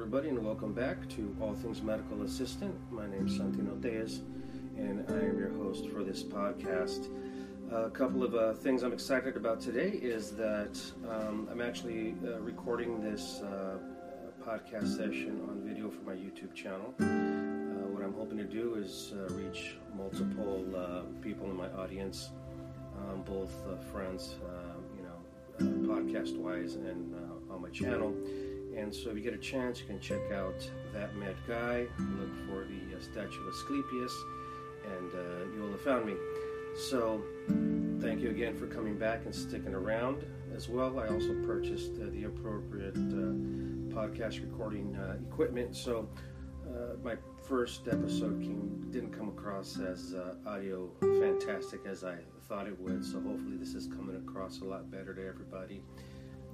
everybody, and welcome back to All Things Medical Assistant. My name is Santino Diaz, and I am your host for this podcast. A couple of uh, things I'm excited about today is that um, I'm actually uh, recording this uh, podcast session on video for my YouTube channel. Uh, what I'm hoping to do is uh, reach multiple people in my audience, um, both friends, you know, podcast-wise, and on my channel. And so if you get a chance, you can check out That Mad Guy, look for the uh, statue of Asclepius, and uh, you will have found me. So thank you again for coming back and sticking around as well. I also purchased uh, the appropriate uh, podcast recording uh, equipment. So uh, my first episode came, didn't come across as audio fantastic as I thought it would. So hopefully this is coming across a lot better to everybody.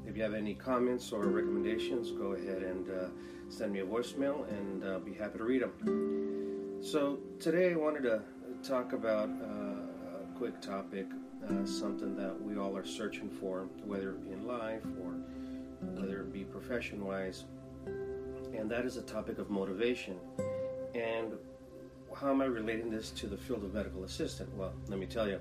If you have any comments or recommendations, go ahead and uh, send me a voicemail and I'll be happy to read them. So, today I wanted to talk about uh, a quick topic, uh, something that we all are searching for, whether it be in life or whether it be profession wise, and that is the topic of motivation. And how am I relating this to the field of medical assistant? Well, let me tell you.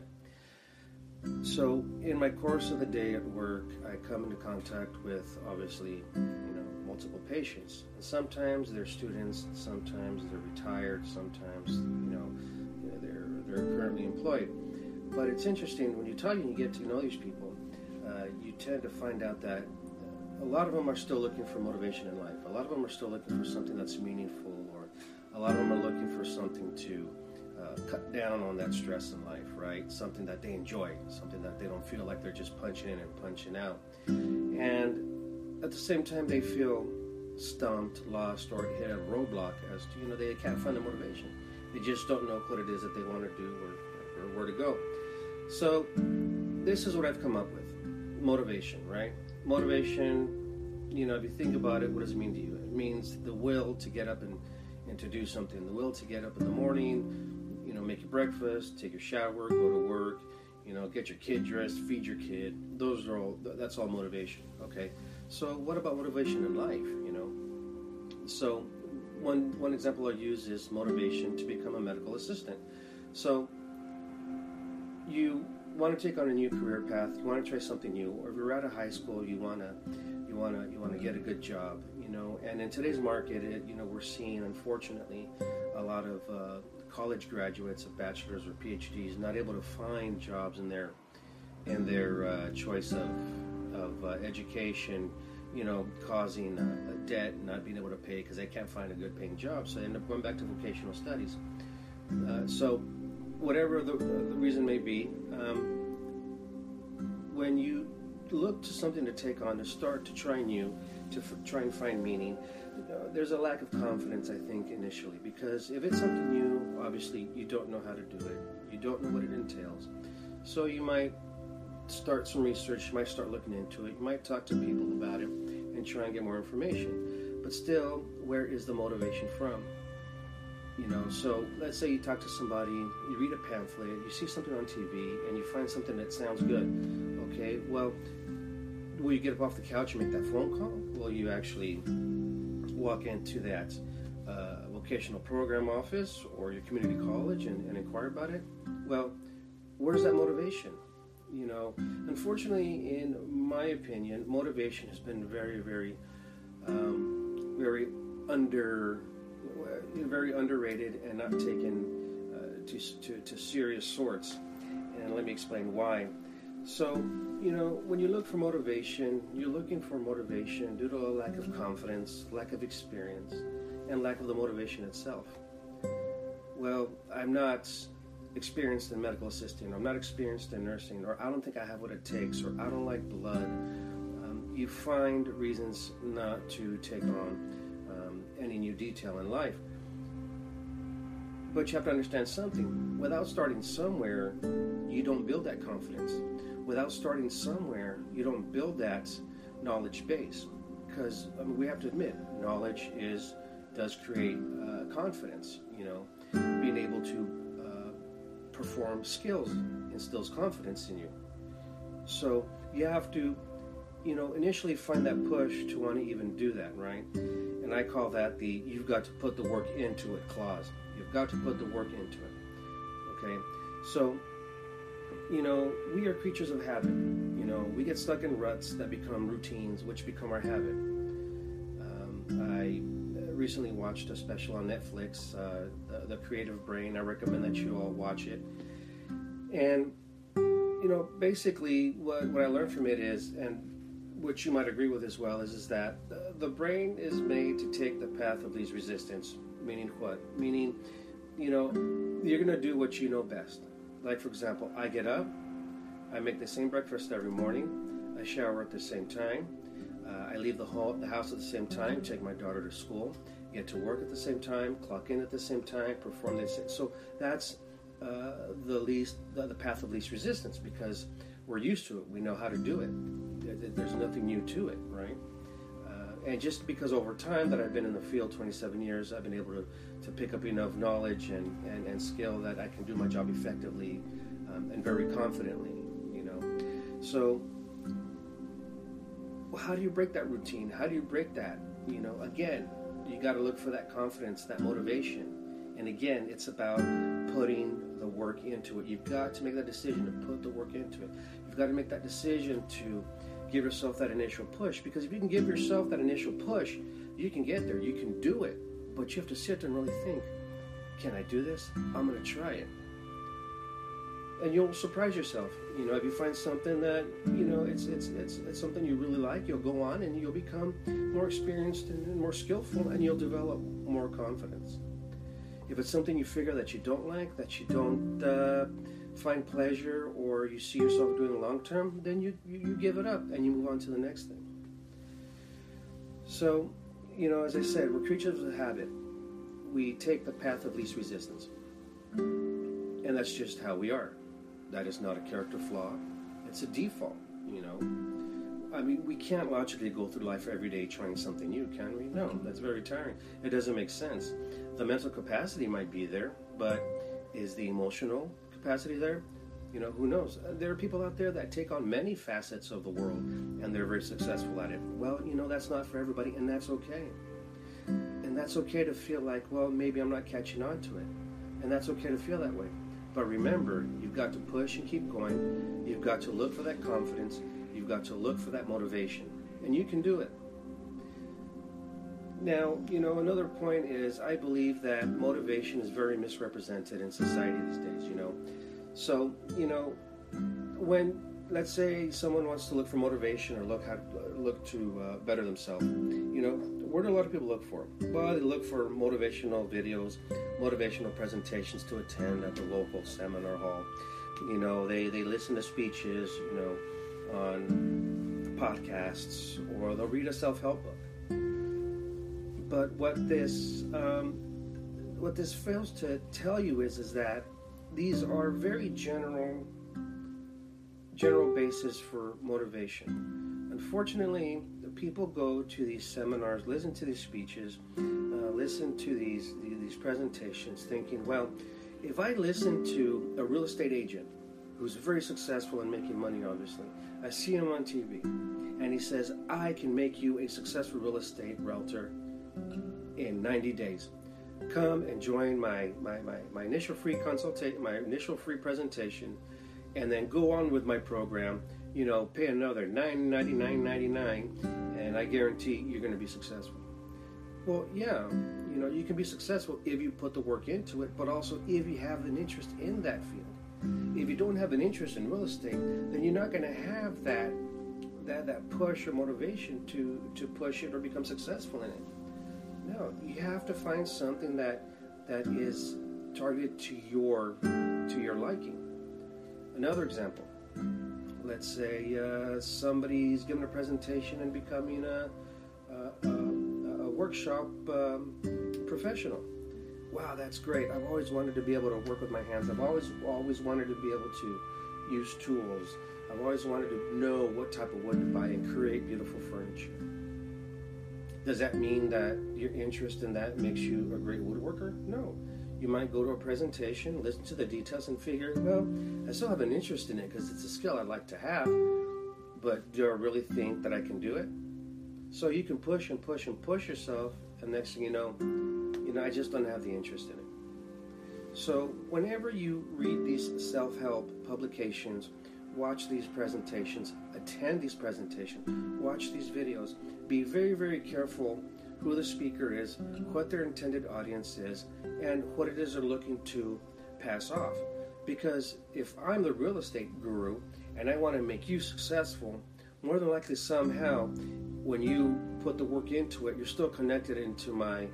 So, in my course of the day at work, I come into contact with obviously, you know, multiple patients. And sometimes they're students, sometimes they're retired, sometimes, you know, they're they're currently employed. But it's interesting when you talk and you get to know these people, uh, you tend to find out that a lot of them are still looking for motivation in life. A lot of them are still looking for something that's meaningful, or a lot of them are looking for something to uh, cut down on that stress in life, right? Something that they enjoy, something that they don't feel like they're just punching in and punching out. And at the same time, they feel stumped, lost, or hit a roadblock as to, you know, they can't find the motivation. They just don't know what it is that they want to do or, or where to go. So, this is what I've come up with motivation, right? Motivation, you know, if you think about it, what does it mean to you? It means the will to get up and, and to do something, the will to get up in the morning, know, make your breakfast, take your shower, go to work, you know, get your kid dressed, feed your kid. Those are all, that's all motivation, okay? So, what about motivation in life, you know? So, one, one example I'll use is motivation to become a medical assistant. So, you want to take on a new career path, you want to try something new, or if you're out of high school, you want to you want to you want to get a good job, know. And in today's market, it, you know, we're seeing unfortunately a lot of uh, college graduates of bachelor's or PhDs not able to find jobs in their in their uh, choice of of uh, education, you know, causing a debt, not being able to pay because they can't find a good paying job, so they end up going back to vocational studies. Uh, so, whatever the, the, reason may be, um, when you look to something to take on, to start to try new, to f- try and find meaning, uh, there's a lack of confidence, I think, initially, because if it's something new, obviously you don't know how to do it, you don't know what it entails. So you might start some research, you might start looking into it, you might talk to people about it and try and get more information. But still, where is the motivation from? You know, so let's say you talk to somebody, you read a pamphlet, you see something on TV, and you find something that sounds good. Okay, well, will you get up off the couch and make that phone call? Will you actually walk into that uh, vocational program office or your community college and, and inquire about it, well, where's that motivation? You know, unfortunately, in my opinion, motivation has been very, very, um, very under, very underrated and not taken uh, to, to, to serious sorts. And let me explain why. So, you know, when you look for motivation, you're looking for motivation due to a lack of confidence, lack of experience, and lack of the motivation itself. Well, I'm not experienced in medical assisting, I'm not experienced in nursing, or I don't think I have what it takes, or I don't like blood. Um, you find reasons not to take on um, any new detail in life. But you have to understand something. Without starting somewhere, you don't build that confidence without starting somewhere, you don't build that knowledge base. Because I mean, we have to admit, knowledge is does create uh, confidence. You know, being able to uh, perform skills instills confidence in you. So you have to you know, initially find that push to want to even do that, right? And I call that the you've got to put the work into it clause. You've got to put the work into it. Okay? So, you know, we are creatures of habit. You know, we get stuck in ruts that become routines, which become our habit. Um, I recently watched a special on Netflix, uh, the, the Creative Brain. I recommend that you all watch it. And, you know, basically what, what I learned from it is, and which you might agree with as well, is, is that the, the brain is made to take the path of least resistance. Meaning what? Meaning, you know, you're going to do what you know best. Like, for example, I get up, I make the same breakfast every morning, I shower at the same time, uh, I leave the, hall, the house at the same time, take my daughter to school, get to work at the same time, clock in at the same time, perform the same. So that's uh, the least, the, the path of least resistance because we're used to it. We know how to do it. There's nothing new to it, right? And just because over time that I've been in the field 27 years, I've been able to, to pick up enough knowledge and, and, and skill that I can do my job effectively um, and very confidently, you know. So, how do you break that routine? How do you break that? You know, again, you got to look for that confidence, that motivation. And again, it's about putting the work into it. You've got to make that decision to put the work into it. You've got to make that decision to give yourself that initial push. Because if you can give yourself that initial push, you can get there. You can do it. But you have to sit and really think can I do this? I'm going to try it. And you'll surprise yourself. You know, if you find something that you know it's it's it's, it's something you really like, you'll go on and you'll become more experienced and more skillful, and you'll develop more confidence. If it's something you figure that you don't like, that you don't uh, find pleasure, or you see yourself doing long term, then you, you, you give it up and you move on to the next thing. So, you know, as I said, we're creatures of habit. We take the path of least resistance. And that's just how we are. That is not a character flaw. It's a default, you know. I mean, we can't logically go through life every day trying something new, can we? No, that's very tiring. It doesn't make sense. The mental capacity might be there, but is the emotional capacity there? You know, who knows? Uh, there are people out there that take on many facets of the world and they're very successful at it. Well, you know, that's not for everybody, and that's okay. And that's okay to feel like, well, maybe I'm not catching on to it. And that's okay to feel that way. But remember, you've got to push and keep going. You've got to look for that confidence. You've got to look for that motivation. And you can do it. Now, you know, another point is I believe that motivation is very misrepresented in society these days, you know. So, you know, when let's say someone wants to look for motivation or look how look to uh, better themselves, you know, where do a lot of people look for? Well, they look for motivational videos, motivational presentations to attend at the local seminar hall. You know, they, they listen to speeches, you know, on podcasts, or they'll read a self-help book. But what this um, what this fails to tell you is is that these are very general general basis for motivation. Unfortunately, the people go to these seminars, listen to these speeches, uh, listen to these these presentations, thinking, well, if I listen to a real estate agent who's very successful in making money, obviously, I see him on TV, and he says, I can make you a successful real estate realtor in 90 days. Come and join my, my, my, my initial free consultation, my initial free presentation, and then go on with my program. You know, pay another $9.99.99, and I guarantee you're going to be successful. Well, yeah, you know, you can be successful if you put the work into it, but also if you have an interest in that field. If you don't have an interest in real estate, then you're not going to have that that that push or motivation to to push it or become successful in it. No, you have to find something that that is targeted to your to your liking. Another example. Let's say uh, somebody's giving a presentation and becoming a, a, a, a workshop um, professional. Wow, that's great. I've always wanted to be able to work with my hands. I've always always wanted to be able to use tools. I've always wanted to know what type of wood to buy and create beautiful furniture. Does that mean that your interest in that makes you a great woodworker? No. You might go to a presentation, listen to the details, and figure, well, I still have an interest in it because it's a skill I'd like to have, but do I really think that I can do it? So you can push and push and push yourself, and next thing you know, you know, I just don't have the interest in it. So whenever you read these self-help publications, watch these presentations, attend these presentations, watch these videos, be very, very careful who the speaker is, what their intended audience is, and what it is they're looking to pass off. Because if I'm the real estate guru and I want to make you successful, more than likely somehow when you put the work into it, you're still connected into my,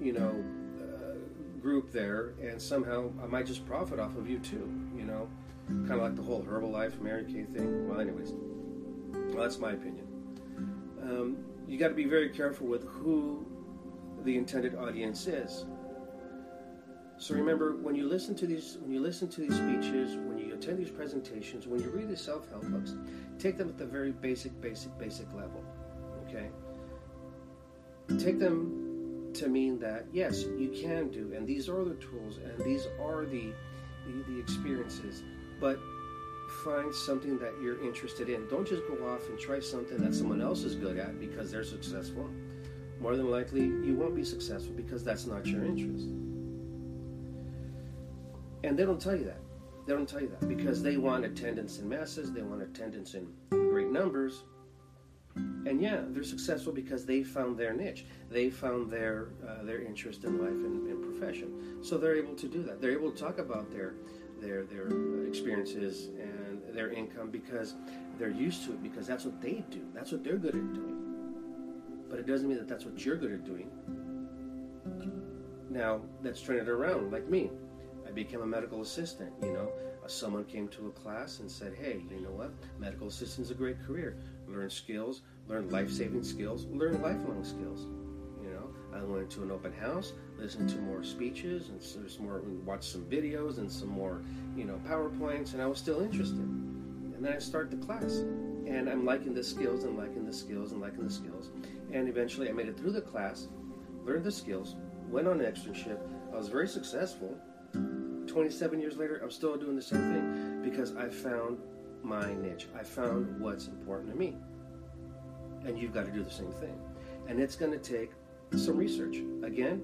you know, uh, group there, and somehow I might just profit off of you too, you know, kind of like the whole Herbalife Mary Kay thing. Well, anyways, well, that's my opinion. Um, you got to be very careful with who the intended audience is. So remember, when you listen to these, when you listen to these speeches, when you attend these presentations, when you read these self-help books, take them at the very basic, basic, basic level. Okay. Take them to mean that yes, you can do, and these are the tools, and these are the the, the experiences, but find something that you're interested in. Don't just go off and try something that someone else is good at because they're successful. More than likely, you won't be successful because that's not your interest. And they don't tell you that. They don't tell you that because they want attendance in masses, they want attendance in great numbers. And yeah, they're successful because they found their niche. They found their uh, their interest in life and, and profession. So they're able to do that. They're able to talk about their their their experiences and their income because they're used to it because that's what they do. That's what they're good at doing. But it doesn't mean that that's what you're good at doing. Now, let's turn it around like me. I became a medical assistant, you know. Uh, someone came to a class and said, "Hey, you know what? Medical assistant's a great career. Learn skills, learn life-saving skills, learn lifelong skills." I went to an open house, listened to more speeches, and there's more, watched some videos and some more, you know, PowerPoints, and I was still interested. And then I start the class, and I'm liking the skills and liking the skills and liking the skills. And eventually I made it through the class, learned the skills, went on an externship. I was very successful. 27 years later, I'm still doing the same thing because I found my niche. I found what's important to me. And you've got to do the same thing. And it's going to take some research. Again,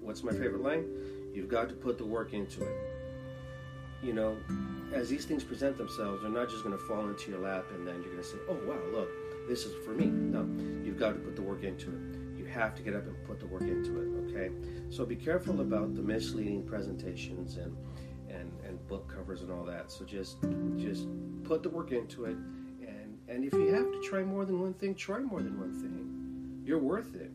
what's my favorite line? You've got to put the work into it. You know, as these things present themselves, they're not just going to fall into your lap and then you're going to say, oh, wow, look, this is for me. No, you've got to put the work into it. You have to get up and put the work into it, okay? So be careful about the misleading presentations and, and, and book covers and all that. So just, just put the work into it. And, and if you have to try more than one thing, try more than one thing. You're worth it.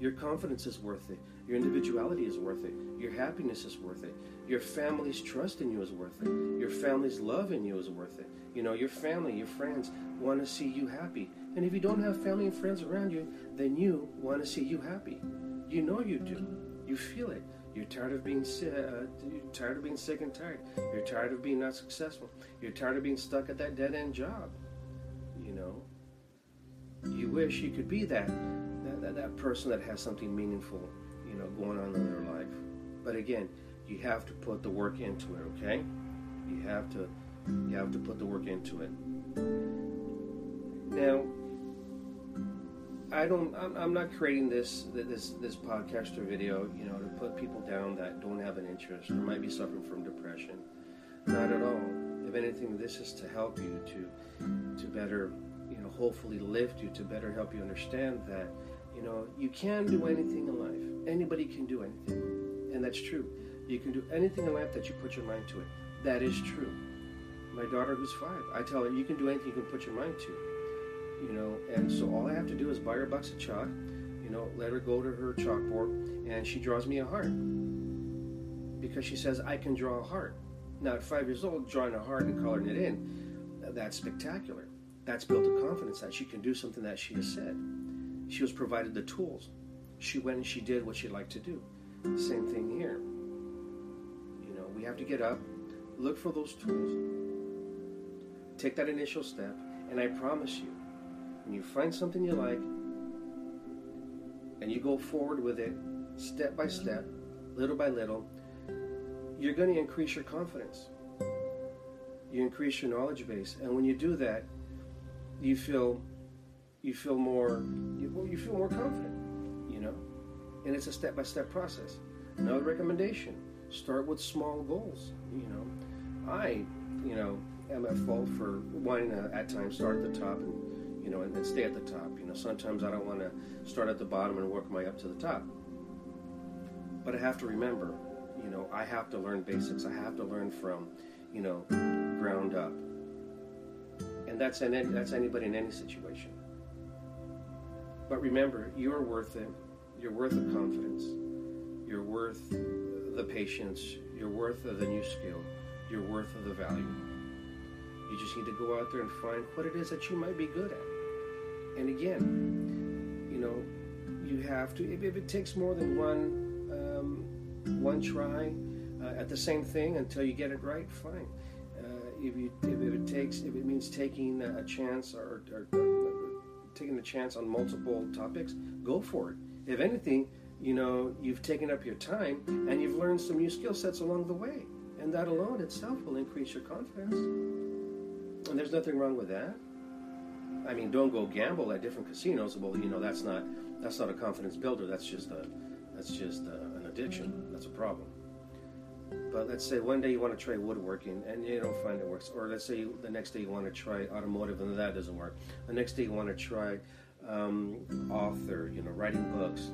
Your confidence is worth it. Your individuality is worth it. Your happiness is worth it. Your family's trust in you is worth it. Your family's love in you is worth it. You know, your family, your friends want to see you happy. And if you don't have family and friends around you, then you want to see you happy. You know you do. You feel it. You're tired of being sick. Uh, tired of being sick and tired. You're tired of being not successful. You're tired of being stuck at that dead end job. You know. You wish you could be that that, that, person that has something meaningful, you know, going on in their life. But again, you have to put the work into it, okay? You have to you have to put the work into it. Now, I don't. I'm, I'm, not creating this this this podcast or video, you know, to put people down that don't have an interest or might be suffering from depression. Not at all. If anything, this is to help you to to better, you know, hopefully lift you to better help you understand that you know, you can do anything in life. Anybody can do anything. And that's true. You can do anything in life that you put your mind to it. That is true. My daughter, who's five, I tell her, you can do anything you can put your mind to. You know, and so all I have to do is buy her a box of chalk, you know, let her go to her chalkboard, and she draws me a heart. Because she says, I can draw a heart. Now, at five years old, drawing a heart and coloring it in, that's spectacular. That's built a confidence that she can do something that she has said. She was provided the tools. She went and she did what she liked to do. Same thing here. You know, we have to get up, look for those tools, take that initial step, and I promise you, when you find something you like and you go forward with it step by step, little by little, you're going to increase your confidence. You increase your knowledge base. And when you do that, you feel you feel more you, well, you feel more confident, you know. And it's a step by step process. Another recommendation: start with small goals. You know, I you know am at fault for wanting to at times start at the top and you know and, and stay at the top. You know, sometimes I don't want to start at the bottom and work my up to the top. But I have to remember, you know, I have to learn basics. I have to learn from, you know, ground up. And that's any, that's anybody in any situation. But remember, you're worth it. You're worth the confidence. You're worth the patience. You're worth the new skill. You're worth the value. You just need to go out there and find what it is that you might be good at. And again, you know, you have to. If, if it takes more than one um, one try uh, at the same thing until you get it right, fine. Uh, if you if it takes if it means taking a chance or, or, or taking a chance on multiple topics, go for it. If anything, you know you've taken up your time and you've learned some new skill sets along the way, and that alone itself will increase your confidence. And there's nothing wrong with that. I mean, don't go gamble at different casinos. Well, you know that's not that's not a confidence builder. That's just a that's just a, an addiction. That's a problem. But let's say one day you want to try woodworking and you don't find it works, or let's say the next day you want to try automotive and that doesn't work. The next day you want to try um, author, you know, writing books,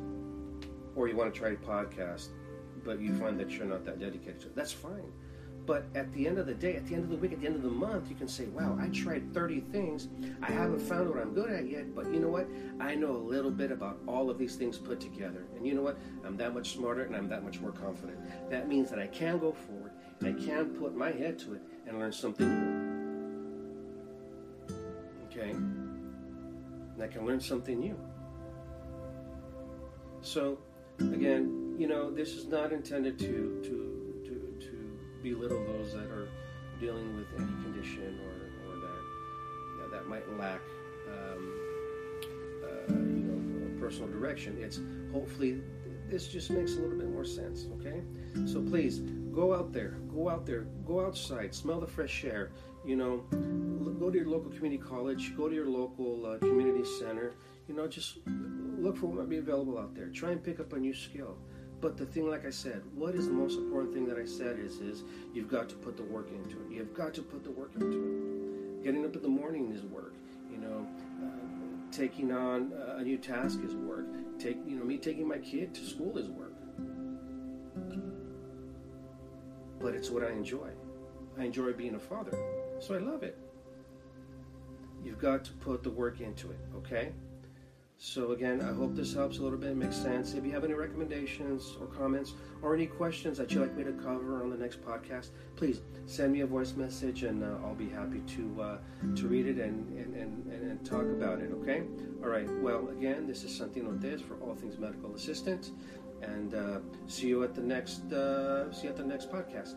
or you want to try a podcast, but you find that you're not that dedicated to it. That's fine. But at the end of the day, at the end of the week, at the end of the month, you can say, wow, I tried 30 things. I haven't found what I'm good at yet, but you know what? I know a little bit about all of these things put together. And you know what? I'm that much smarter and I'm that much more confident. That means that I can go forward and I can put my head to it and learn something new. Okay? And I can learn something new. So, again, you know, this is not intended to, to belittle those that are dealing with any condition or, or that you know, that might lack um, uh, you know personal direction. It's hopefully this just makes a little bit more sense. Okay, so please go out there, go out there, go outside, smell the fresh air. You know, go to your local community college, go to your local uh, community center. You know, just look for what might be available out there. Try and pick up a new skill. But the thing, like I said, what is the most important thing that I said is, is you've got to put the work into it. You've got to put the work into it. Getting up in the morning is work. You know, uh, taking on a new task is work. Take, you know, me taking my kid to school is work. But it's what I enjoy. I enjoy being a father, so I love it. You've got to put the work into it, okay? So again, I hope this helps a little bit, makes sense. If you have any recommendations or comments or any questions that you'd like me to cover on the next podcast, please send me a voice message and uh, I'll be happy to uh, to read it and, and, and, and, talk about it, okay? All right, well, again, this is Santino Diaz for All Things Medical Assistant and uh, see you at the next uh, see you at the next podcast.